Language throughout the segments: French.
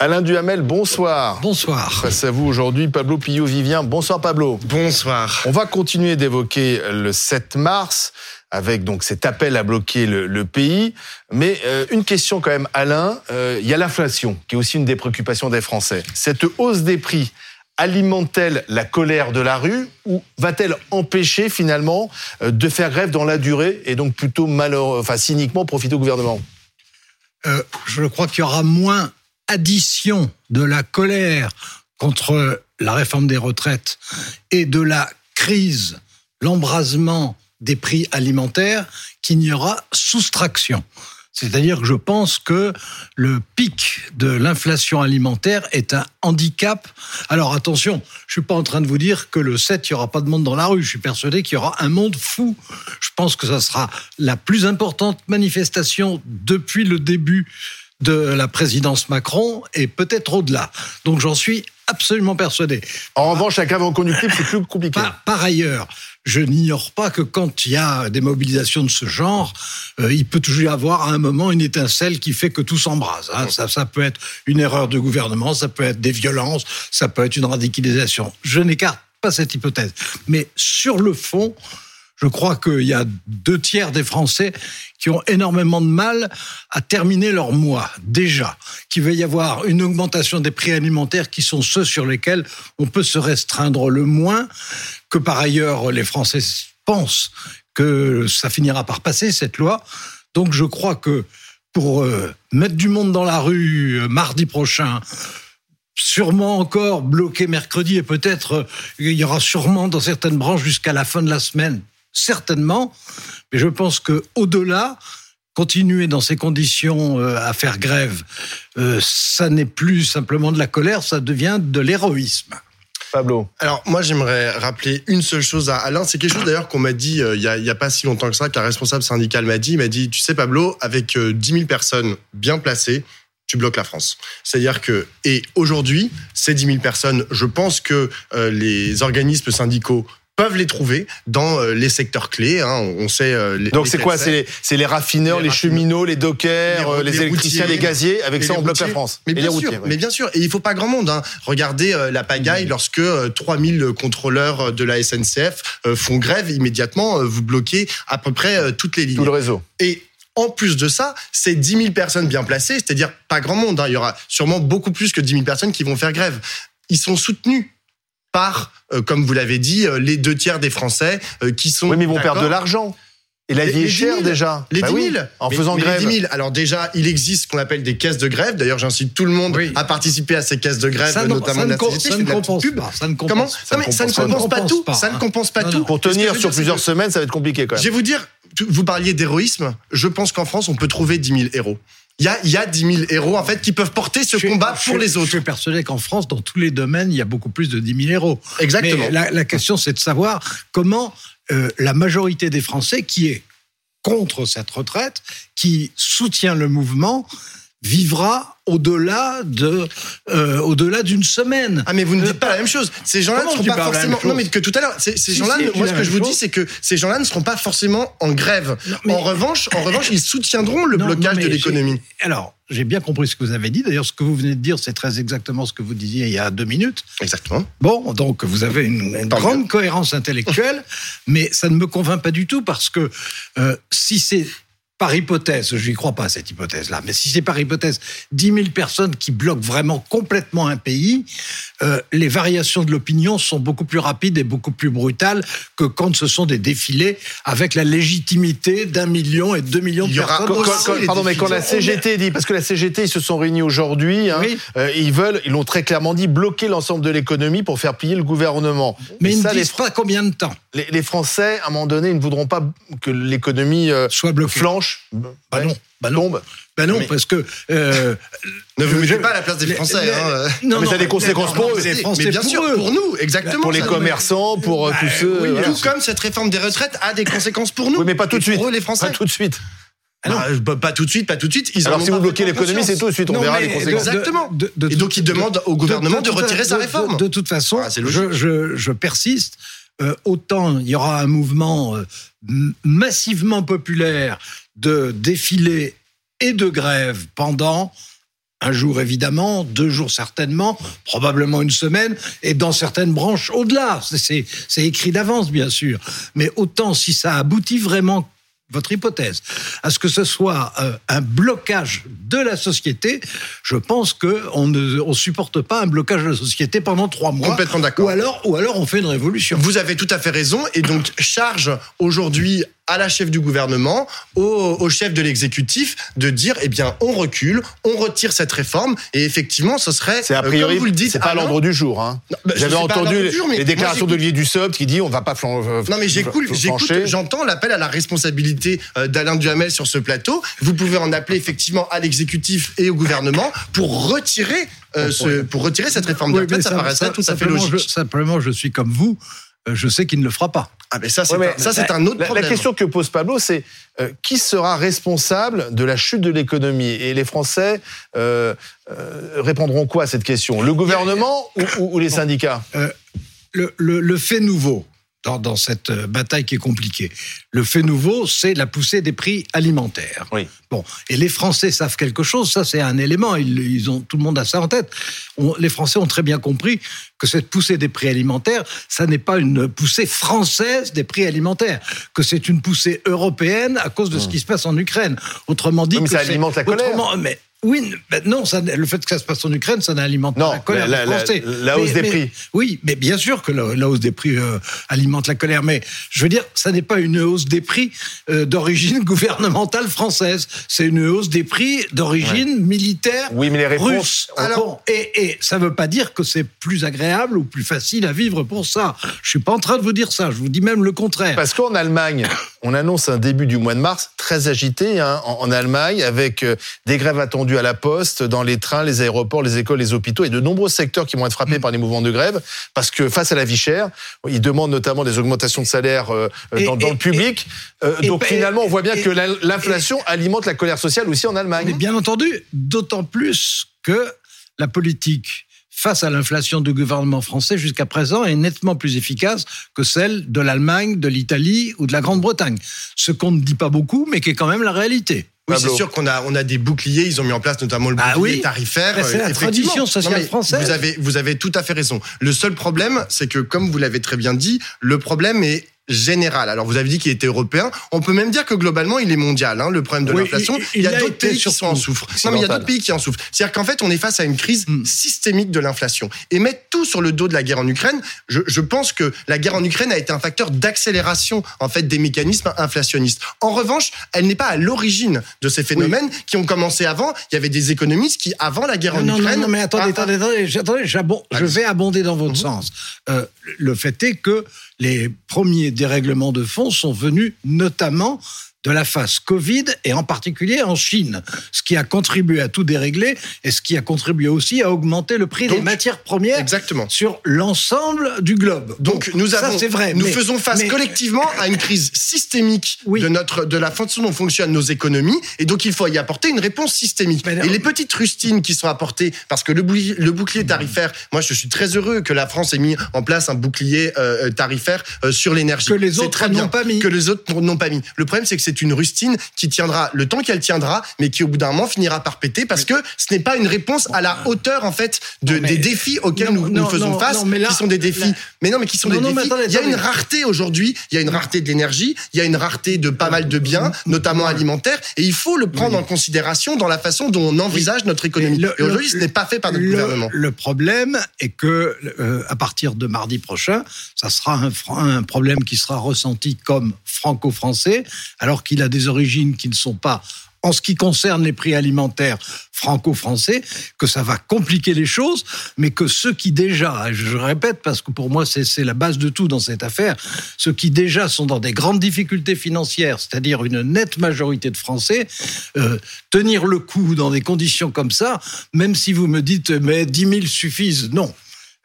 Alain Duhamel, bonsoir. Bonsoir. Face à vous aujourd'hui, Pablo Pillot-Vivien. Bonsoir Pablo. Bonsoir. On va continuer d'évoquer le 7 mars avec donc cet appel à bloquer le, pays. Mais euh, une question quand même, Alain. Euh, il y a l'inflation qui est aussi une des préoccupations des Français. Cette hausse des prix alimente-t-elle la colère de la rue ou va-t-elle empêcher finalement euh, de faire grève dans la durée et donc plutôt malheureux, enfin cyniquement profiter au gouvernement? Je crois qu'il y aura moins addition de la colère contre la réforme des retraites et de la crise, l'embrasement des prix alimentaires, qu'il n'y aura soustraction. C'est-à-dire que je pense que le pic de l'inflation alimentaire est un handicap. Alors attention, je suis pas en train de vous dire que le 7, il n'y aura pas de monde dans la rue. Je suis persuadé qu'il y aura un monde fou. Je pense que ça sera la plus importante manifestation depuis le début de la présidence Macron et peut-être au-delà. Donc j'en suis absolument persuadé. En revanche, la cave conductible, c'est plus compliqué. Par, ailleurs, je n'ignore pas que quand il y a des mobilisations de ce genre, euh, il peut toujours y avoir à un moment une étincelle qui fait que tout s'embrase. Hein. Ça, ça peut être une erreur de gouvernement, ça peut être des violences, ça peut être une radicalisation. Je n'écarte pas cette hypothèse. Mais sur le fond, je crois qu'il y a deux tiers des Français qui ont énormément de mal à terminer leur mois, déjà. Qu'il va y avoir une augmentation des prix alimentaires qui sont ceux sur lesquels on peut se restreindre le moins, que par ailleurs les Français pensent que ça finira par passer, cette loi. Donc je crois que pour euh, mettre du monde dans la rue euh, mardi prochain, sûrement encore bloqué mercredi et peut-être euh, il y aura sûrement dans certaines branches jusqu'à la fin de la semaine certainement, mais je pense que au-delà, continuer dans ces conditions euh, à faire grève, euh, ça n'est plus simplement de la colère, ça devient de l'héroïsme. Pablo. Alors moi j'aimerais rappeler une seule chose à Alain, c'est quelque chose d'ailleurs qu'on m'a dit euh, il y, a, pas si longtemps que ça, qu'un responsable syndical m'a dit, il m'a dit, tu sais Pablo, avec 10 000 personnes bien placées, tu bloques la France. C'est-à-dire que, et aujourd'hui, ces 10 000 personnes, je pense que les organismes syndicaux peuvent les trouver dans euh, les secteurs clés. Hein. On sait. Euh, les, Donc c'est quoi? C'est les, raffineurs, les, cheminots, les dockers, les, euh, électriciens, les gaziers. Avec ça, on bloque la France. Mais bien sûr. Mais bien sûr. Et il faut pas grand monde. Hein. Regardez la pagaille mmh. lorsque 3000 contrôleurs de la SNCF font grève immédiatement. Vous bloquez à peu près toutes les lignes. Tout le réseau. Et en plus de ça, c'est 10 000 personnes bien placées, c'est-à-dire pas grand monde. Hein. Il y aura sûrement beaucoup plus que 10 000 personnes qui vont faire grève. Ils sont soutenus par, euh, comme vous l'avez dit, euh, les deux tiers des Français euh, qui sont. Oui, mais ils vont perdre de l'argent. Et la vie est chère déjà. Les 10 bah 000. en faisant grève. Les 10 000. Alors déjà, il existe ce qu'on appelle des caisses de grève. D'ailleurs, j'incite tout le monde à participer à ces caisses de grève, notamment ça ne, ça ne compense pas. Ça ne compense, Comment ça, ne ça, ne compense pas tout. Ça ne compense pas tout. Pour tenir sur plusieurs semaines, ça va être compliqué quand même. Je vais vous dire, vous parliez d'héroïsme. Je pense qu'en France, on peut trouver 10 000 héros. Il y a, y a 10 000 héros en fait qui peuvent porter ce combat pour les autres. Je suis persuadé qu'en France, dans tous les domaines, il y a beaucoup plus de 10 000 héros. Exactement. Mais la, question, c'est de savoir comment euh, la majorité des Français qui est contre cette retraite, qui soutient le mouvement, vivra au-delà de euh, au-delà d'une semaine. Ah mais vous ne dites pas la même chose. Ces gens-là ne seront pas, forcément non mais que tout à l'heure ces, gens-là moi ce que je vous dis c'est que ces gens-là ne seront pas forcément en grève. En revanche, en revanche, ils soutiendront le blocage de l'économie. Alors, j'ai bien compris ce que vous avez dit. D'ailleurs, ce que vous venez de dire, c'est très exactement ce que vous disiez il y a deux minutes. Exactement. Bon, donc vous avez une, grande cohérence intellectuelle, mais ça ne me convainc pas du tout parce que euh, si c'est par hypothèse, je n'y crois pas cette hypothèse-là, mais si c'est par hypothèse 10 000 personnes qui bloquent vraiment complètement un pays, euh, les variations de l'opinion sont beaucoup plus rapides et beaucoup plus brutales que quand ce sont des défilés avec la légitimité d'un million et deux millions de personnes. pardon, mais quand la CGT dit, parce que la CGT, ils se sont réunis aujourd'hui, hein, euh, ils veulent, ils l'ont très clairement dit, bloquer l'ensemble de l'économie pour faire plier le gouvernement. Mais ils ne disent pas combien de temps. Les, Français, à un moment donné, ils ne voudront pas que l'économie euh, soit bloquée. flanche, bah non, bah non. tombe. Ben non, parce que euh, ne vous mettez pas à la place des Français. hein. Non, mais ça a des conséquences pour eux. Mais bien sûr, pour nous, exactement. Pour les commerçants, pour euh, tous ceux. Oui, tout comme cette réforme des retraites a des conséquences pour nous. Oui, mais pas tout de suite. Pour eux, les Français. Pas tout de suite. Ah bah, pas tout de suite, pas tout de suite. Ils Alors si vous bloquez l'économie, c'est tout de suite, on verra les conséquences. Exactement. Et donc ils demandent au gouvernement de, retirer sa réforme. De, toute façon, ah, je, je, je, persiste. Euh, autant il y aura un mouvement euh, massivement populaire de défilés et de grèves pendant un jour évidemment, deux jours certainement, probablement une semaine, et dans certaines branches au-delà. C'est écrit d'avance, bien sûr. Mais autant si ça aboutit vraiment votre hypothèse, à ce que ce soit euh, un blocage de la société, je pense qu'on ne on supporte pas un blocage de la société pendant trois mois. Complètement d'accord. Ou alors, ou alors on fait une révolution. Vous avez tout à fait raison. Et donc, charge aujourd'hui à la chef du gouvernement, au, chef de l'exécutif, de dire eh bien on recule, on retire cette réforme et effectivement ce serait c'est a euh, priori vous le dites c'est pas l'ordre du jour hein. Bah, J'avais entendu les déclarations d'Olivier Dussopt qui dit on va pas flan euh, Non mais j'écoute j'entends l'appel à la responsabilité euh, d'Alain Duhamel sur ce plateau. Vous pouvez en appeler effectivement à l'exécutif et au gouvernement pour retirer ce, pour retirer cette réforme de ça, ça paraîtrait tout à fait logique. simplement je suis comme vous je sais qu'il ne le fera pas. Ah mais ça, c'est un, ça, c'est un autre la, problème. La question que pose Pablo, c'est euh, qui sera responsable de la chute de l'économie? Et les Français euh, euh, répondront quoi à cette question? Le gouvernement ou, ou, ou, les syndicats? euh, le, le, le, fait nouveau, dans, dans, cette euh, bataille qui est compliquée. Le fait nouveau, c'est la poussée des prix alimentaires. Oui. Bon, et les Français savent quelque chose, ça c'est un élément, ils, ils, ont tout le monde a ça en tête. On, les Français ont très bien compris que cette poussée des prix alimentaires, ça n'est pas une poussée française des prix alimentaires, que c'est une poussée européenne à cause de mmh. ce qui se passe en Ukraine. Autrement dit, oui, mais que ça alimente la colère. Mais oui, ben non, ça, le fait que ça se passe en Ukraine, ça n'alimente pas la colère la, des Français. La, la hausse mais, des mais, prix. Oui, mais bien sûr que la, hausse des prix euh, alimente la colère. Mais je veux dire, ça n'est pas une hausse des prix euh, d'origine gouvernementale française. C'est une hausse des prix d'origine ouais. militaire oui, mais les réponses, russe. Alors, et, et ça ne veut pas dire que c'est plus agréable ou plus facile à vivre pour ça. Je suis pas en train de vous dire ça. Je vous dis même le contraire. Parce qu'en Allemagne, on annonce un début du mois de mars très agité hein, en, en, Allemagne avec euh, des grèves attendues à la poste dans les trains, les aéroports, les écoles, les hôpitaux et de nombreux secteurs qui vont être frappés mmh. par les mouvements de grève parce que face à la vie chère, ils demandent notamment des augmentations de salaire euh, et, dans, dans et, le public. Euh, donc finalement, on voit bien que l'inflation alimente la colère sociale aussi en Allemagne. Mais bien entendu, d'autant plus que la politique face à l'inflation du gouvernement français jusqu'à présent est nettement plus efficace que celle de l'Allemagne, de l'Italie ou de la Grande-Bretagne. Ce qu'on ne dit pas beaucoup, mais qui est quand même la réalité. Oui, c'est sûr qu'on a, on a des boucliers. Ils ont mis en place notamment le bouclier ah oui tarifaire. C'est la tradition sociale non, française. Vous avez, vous avez tout à fait raison. Le seul problème, c'est que, comme vous l'avez très bien dit, le problème est général. Alors vous avez dit qu'il était européen. On peut même dire que globalement il est mondial. Hein, le problème de oui, l'inflation. Il, il, y a, a d'autres pays qui sont en souffrent. Non, mais il y a d'autres pays qui en souffrent. C'est-à-dire qu'en fait on est face à une crise mm. systémique de l'inflation et mettre tout sur le dos de la guerre en Ukraine. Je, je pense que la guerre en Ukraine a été un facteur d'accélération en fait des mécanismes inflationnistes. En revanche, elle n'est pas à l'origine de ces phénomènes oui. qui ont commencé avant. Il y avait des économistes qui avant la guerre non, en non, Ukraine. Non, non, mais attendez, ah, attendez, attendez, attendez je vais abonder dans votre mm -hmm. sens. Euh, le fait est que les premiers dérèglements de fonds sont venus notamment de la phase Covid et en particulier en Chine, ce qui a contribué à tout dérégler et ce qui a contribué aussi à augmenter le prix Donc, des matières premières exactement. sur l'ensemble du globe. Donc nous ça, avons, vrai, nous mais, faisons face mais, collectivement à une crise systémique oui. de notre de la façon dont fonctionnent nos économies et donc il faut y apporter une réponse systémique. Mais et les petites rustines qui sont apportées parce que le bouclier, le bouclier tarifaire, moi je suis très heureux que la France ait mis en place un bouclier euh, tarifaire euh, sur l'énergie. Que les autres n'ont pas mis. Que les autres n'ont pas mis. Le problème c'est que c'est une rustine qui tiendra le temps qu'elle tiendra, mais qui au bout d'un moment finira par péter parce que ce n'est pas une réponse à la hauteur en fait de, des défis auxquels non, nous, nous, faisons non, face, là, qui sont des défis. Là, mais non, mais qui sont des défis. Attendez, il y a une rareté aujourd'hui. Il y a une rareté de l'énergie. Il y a une rareté de pas mal de biens, notamment alimentaires, et il faut le prendre oui. en considération dans la façon dont on envisage oui. notre économie. Le, et aujourd'hui, ce n'est pas fait par notre le, gouvernement. Le problème est que euh, à partir de mardi prochain, ça sera un, un problème qui sera ressenti comme franco-français, alors qu'il a des origines qui ne sont pas en ce qui concerne les prix alimentaires franco-français, que ça va compliquer les choses, mais que ceux qui déjà, je répète parce que pour moi c'est la base de tout dans cette affaire, ceux qui déjà sont dans des grandes difficultés financières, c'est-à-dire une nette majorité de Français, euh, tenir le coup dans des conditions comme ça, même si vous me dites mais 10 000 suffisent, non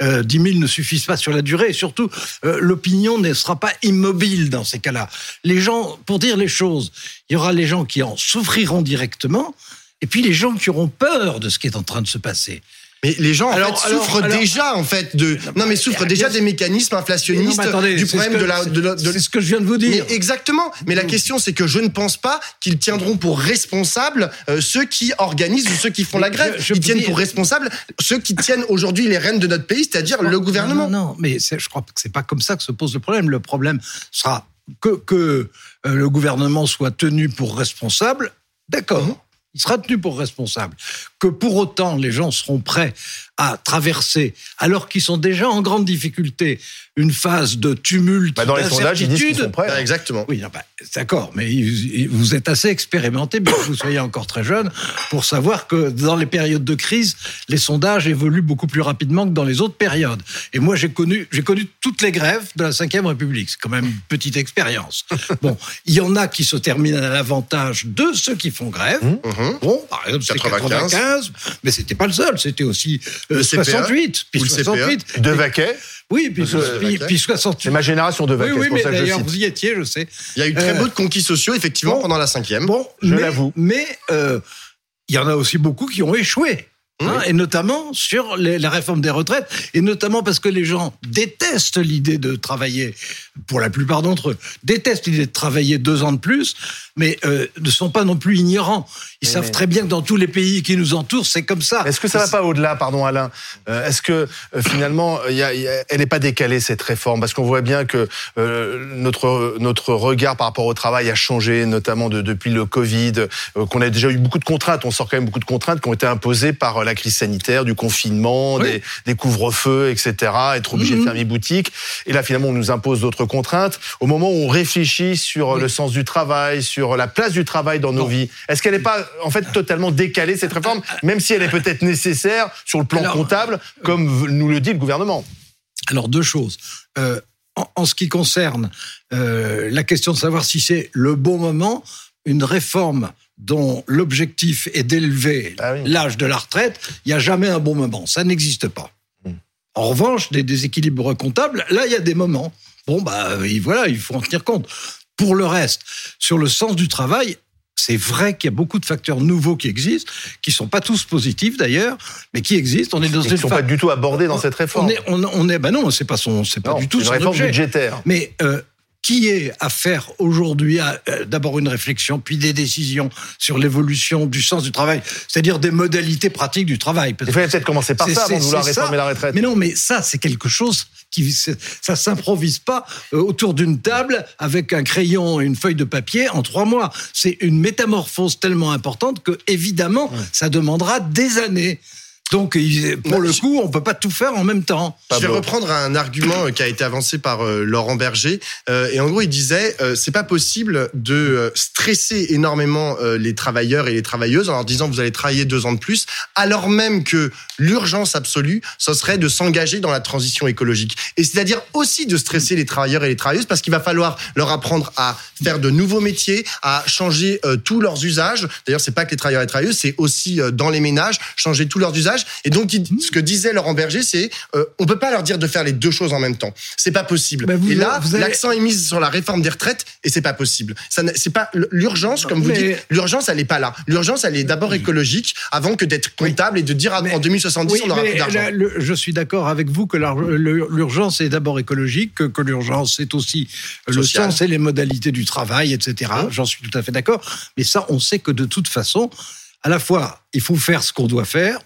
euh, 10 000 ne suffisent pas sur la durée. Et surtout, euh, l'opinion ne sera pas immobile dans ces cas-là. Les gens, pour dire les choses, il y aura les gens qui en souffriront directement, et puis les gens qui auront peur de ce qui est en train de se passer. Mais les gens en Alors- fait alors- souffrent alors- déjà en fait de non mais souffrent déjà des mécanismes inflationnistes attendez, du problème que- de la de, la- de- C'est ce que je viens de vous dire. Mais exactement. Mais la question, c'est que je ne pense pas qu'ils tiendront pour responsables euh, ceux qui organisent ou ceux qui font Mais la grève. je- je Ils tiennent pour responsables ceux qui tiennent aujourd'hui les rênes de notre pays, c'est-à-dire le gouvernement. Non, non, mais je crois que c'est pas comme ça que se pose le problème. Le problème sera que, que euh, le gouvernement soit tenu pour responsable, d'accord. Mhm. Il sera tenu pour responsable. Que pour autant, les gens seront prêts à traverser, alors qu'ils sont déjà en grande difficulté, une phase de tumulte, Bah, dans les sondages, ils disent qu'ils d'incertitude. sont prêts. Ah, exactement. Oui, bah, d'accord, mais vous êtes assez expérimenté, bien que vous soyez encore très jeune, pour savoir que dans les périodes de crise, les sondages évoluent beaucoup plus rapidement que dans les autres périodes. Et moi, j'ai connu, j'ai connu toutes les grèves de la Ve République. C'est quand même une petite expérience. Bon, il y en a qui se terminent à l'avantage de ceux qui font grève. Mhm. Bon, par exemple, c'est 95. 95, mais c'était pas le seul, c'était aussi euh, CPE, 68, puis ou le CPE. 68. De Vaquet, Oui, puis, puis, puis c'est 68. ma génération de Oui, Vaquet, oui, c'est pour mais ça que je vous y étiez, je sais. Il y a eu très Euh, peu de conquis sociaux effectivement bon. pendant la cinquième. Bon, Je mais- l'avoue. Mais euh, il y en a aussi beaucoup qui ont échoué. Hein, et notamment sur les- la réforme des retraites, et notamment parce que les gens détestent l'idée de travailler, pour la plupart d'entre eux, détestent l'idée de travailler deux ans de plus, mais euh, ne sont pas non plus ignorants. Ils Mais- savent très bien que dans tous les pays qui nous entourent, c'est comme ça. Est-ce que ça va pas au-delà, pardon Alain? Euh, Est-ce que euh, finalement, il y a- il y a- elle n'est pas décalée cette réforme? Parce qu'on voit bien que notre notre regard par rapport au travail a changé, notamment de- depuis le Covid, qu'on a déjà eu beaucoup de contraintes. On sort quand même beaucoup de contraintes qui ont été imposées par euh, la crise sanitaire, du confinement, Oui. des, des couvre-feux, etc. Être obligé de Mhm. fermer boutique. Et là, finalement, on nous impose d'autres contraintes. Au moment où on réfléchit sur euh, Oui. le sens du travail, sur la place du travail dans nos Non. vies, est-ce qu'elle n'est pas en fait totalement décalée cette réforme, même si elle est peut-être nécessaire sur le plan Alors, comptable, comme nous le dit le gouvernement? Alors deux choses. Euh, en, en ce qui concerne euh, la question de savoir si c'est le bon moment, une réforme dont l'objectif est d'élever Ah oui. l'âge de la retraite, il n'y a jamais un bon moment. Ça n'existe pas. Hmm. En revanche, des déséquilibres comptables, là, il y a des moments. Bon, bah, et voilà, il faut en tenir compte. Pour le reste, sur le sens du travail, c'est vrai qu'il y a beaucoup de facteurs nouveaux qui existent, qui sont pas tous positifs d'ailleurs, mais qui existent. On est dans une ne sont pas du tout abordés dans cette réforme. on est, on, on est, bah non, c'est pas son, c'est pas du tout une son réforme objet. budgétaire. Mais euh, qui est à faire aujourd'hui euh, d'abord une réflexion, puis des décisions sur l'évolution du sens du travail, c'est-à-dire des modalités pratiques du travail. Il fallait peut-être commencer par ça avant de vouloir ça. réformer la retraite. mais non, mais ça, c'est quelque chose qui ça s'improvise pas euh, autour d'une table avec un crayon et une feuille de papier en trois mois. C'est une métamorphose tellement importante que évidemment, ça demandera des années. Donc, pour le coup, on peut pas tout faire en même temps. Je vais reprendre un argument euh, qui a été avancé par euh, Laurent Berger. Euh, et en gros, il disait euh, c'est pas possible de stresser énormément euh, les travailleurs et les travailleuses en leur disant vous allez travailler deux ans de plus, alors même que l'urgence absolue, ce serait de s'engager dans la transition écologique. Et c'est-à-dire aussi de stresser les travailleurs et les travailleuses parce qu'il va falloir leur apprendre à faire de nouveaux métiers, à changer euh, tous leurs usages. D'ailleurs, c'est pas que les travailleurs et les travailleuses, c'est aussi euh, dans les ménages changer tous leurs usages. Et donc, il- ce que disait Laurent Berger, c'est euh, on peut pas leur dire de faire les deux choses en même temps. C'est pas possible. Vous- et là, avez- l'accent est mis sur la réforme des retraites et c'est pas possible. Ça, c'est pas l'urgence, comme vous Mais- dites. L'urgence, elle est pas là. L'urgence, elle est d'abord écologique avant que d'être comptable et de dire ah, Mais- en 2070 Oui, on aura plus d'argent. le- je suis d'accord avec vous que le- l'urgence est d'abord écologique, que, que l'urgence c'est aussi le Social. sens et les modalités du travail, etc. Hein J'en suis tout à fait d'accord. Mais ça, on sait que de toute façon, à la fois, il faut faire ce qu'on doit faire.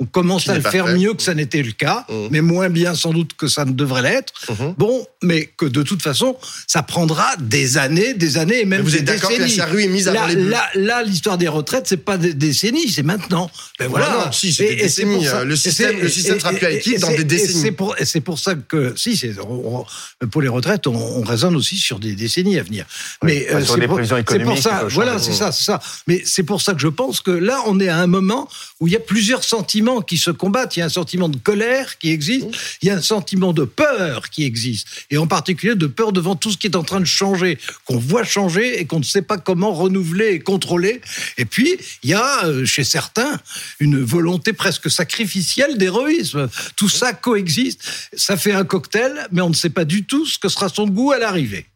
On commence à le faire fait. mieux que ça n'était le cas, Mhm. mais moins bien sans doute que ça ne devrait l'être. Mhm. Bon, mais que de toute façon, ça prendra des années, des années et même Mais vous des êtes d'accord que la décennies. charrue est mise avant là, les là, l'histoire des retraites, c'est pas des décennies, c'est maintenant. Ben voilà. Non, si, c'est des décennies. ça- Le système- le sera plus actif et dans des décennies. C'est pour, et c'est pour ça que, si, on- pour les retraites, on, on raisonne aussi sur des décennies à venir. Oui, Mais euh, sur des pour- prévisions c'est pour économiques ça, peuvent voilà, c'est ça, c'est ça. Mais c'est pour ça que je pense que là, on est à un moment où il y a plusieurs sentiments qui se combattent. Il y a un sentiment de colère qui existe, il y a un sentiment de peur qui existe, et en particulier de peur devant tout ce qui est en train de changer, qu'on voit changer et qu'on ne sait pas comment renouveler et contrôler. Et puis, il y a euh, chez certains une volonté presque sacrificielle d'héroïsme. Tout ça coexiste, ça fait un cocktail, mais on ne sait pas du tout ce que sera son goût à l'arrivée.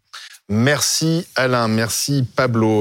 Merci Alain, merci Pablo.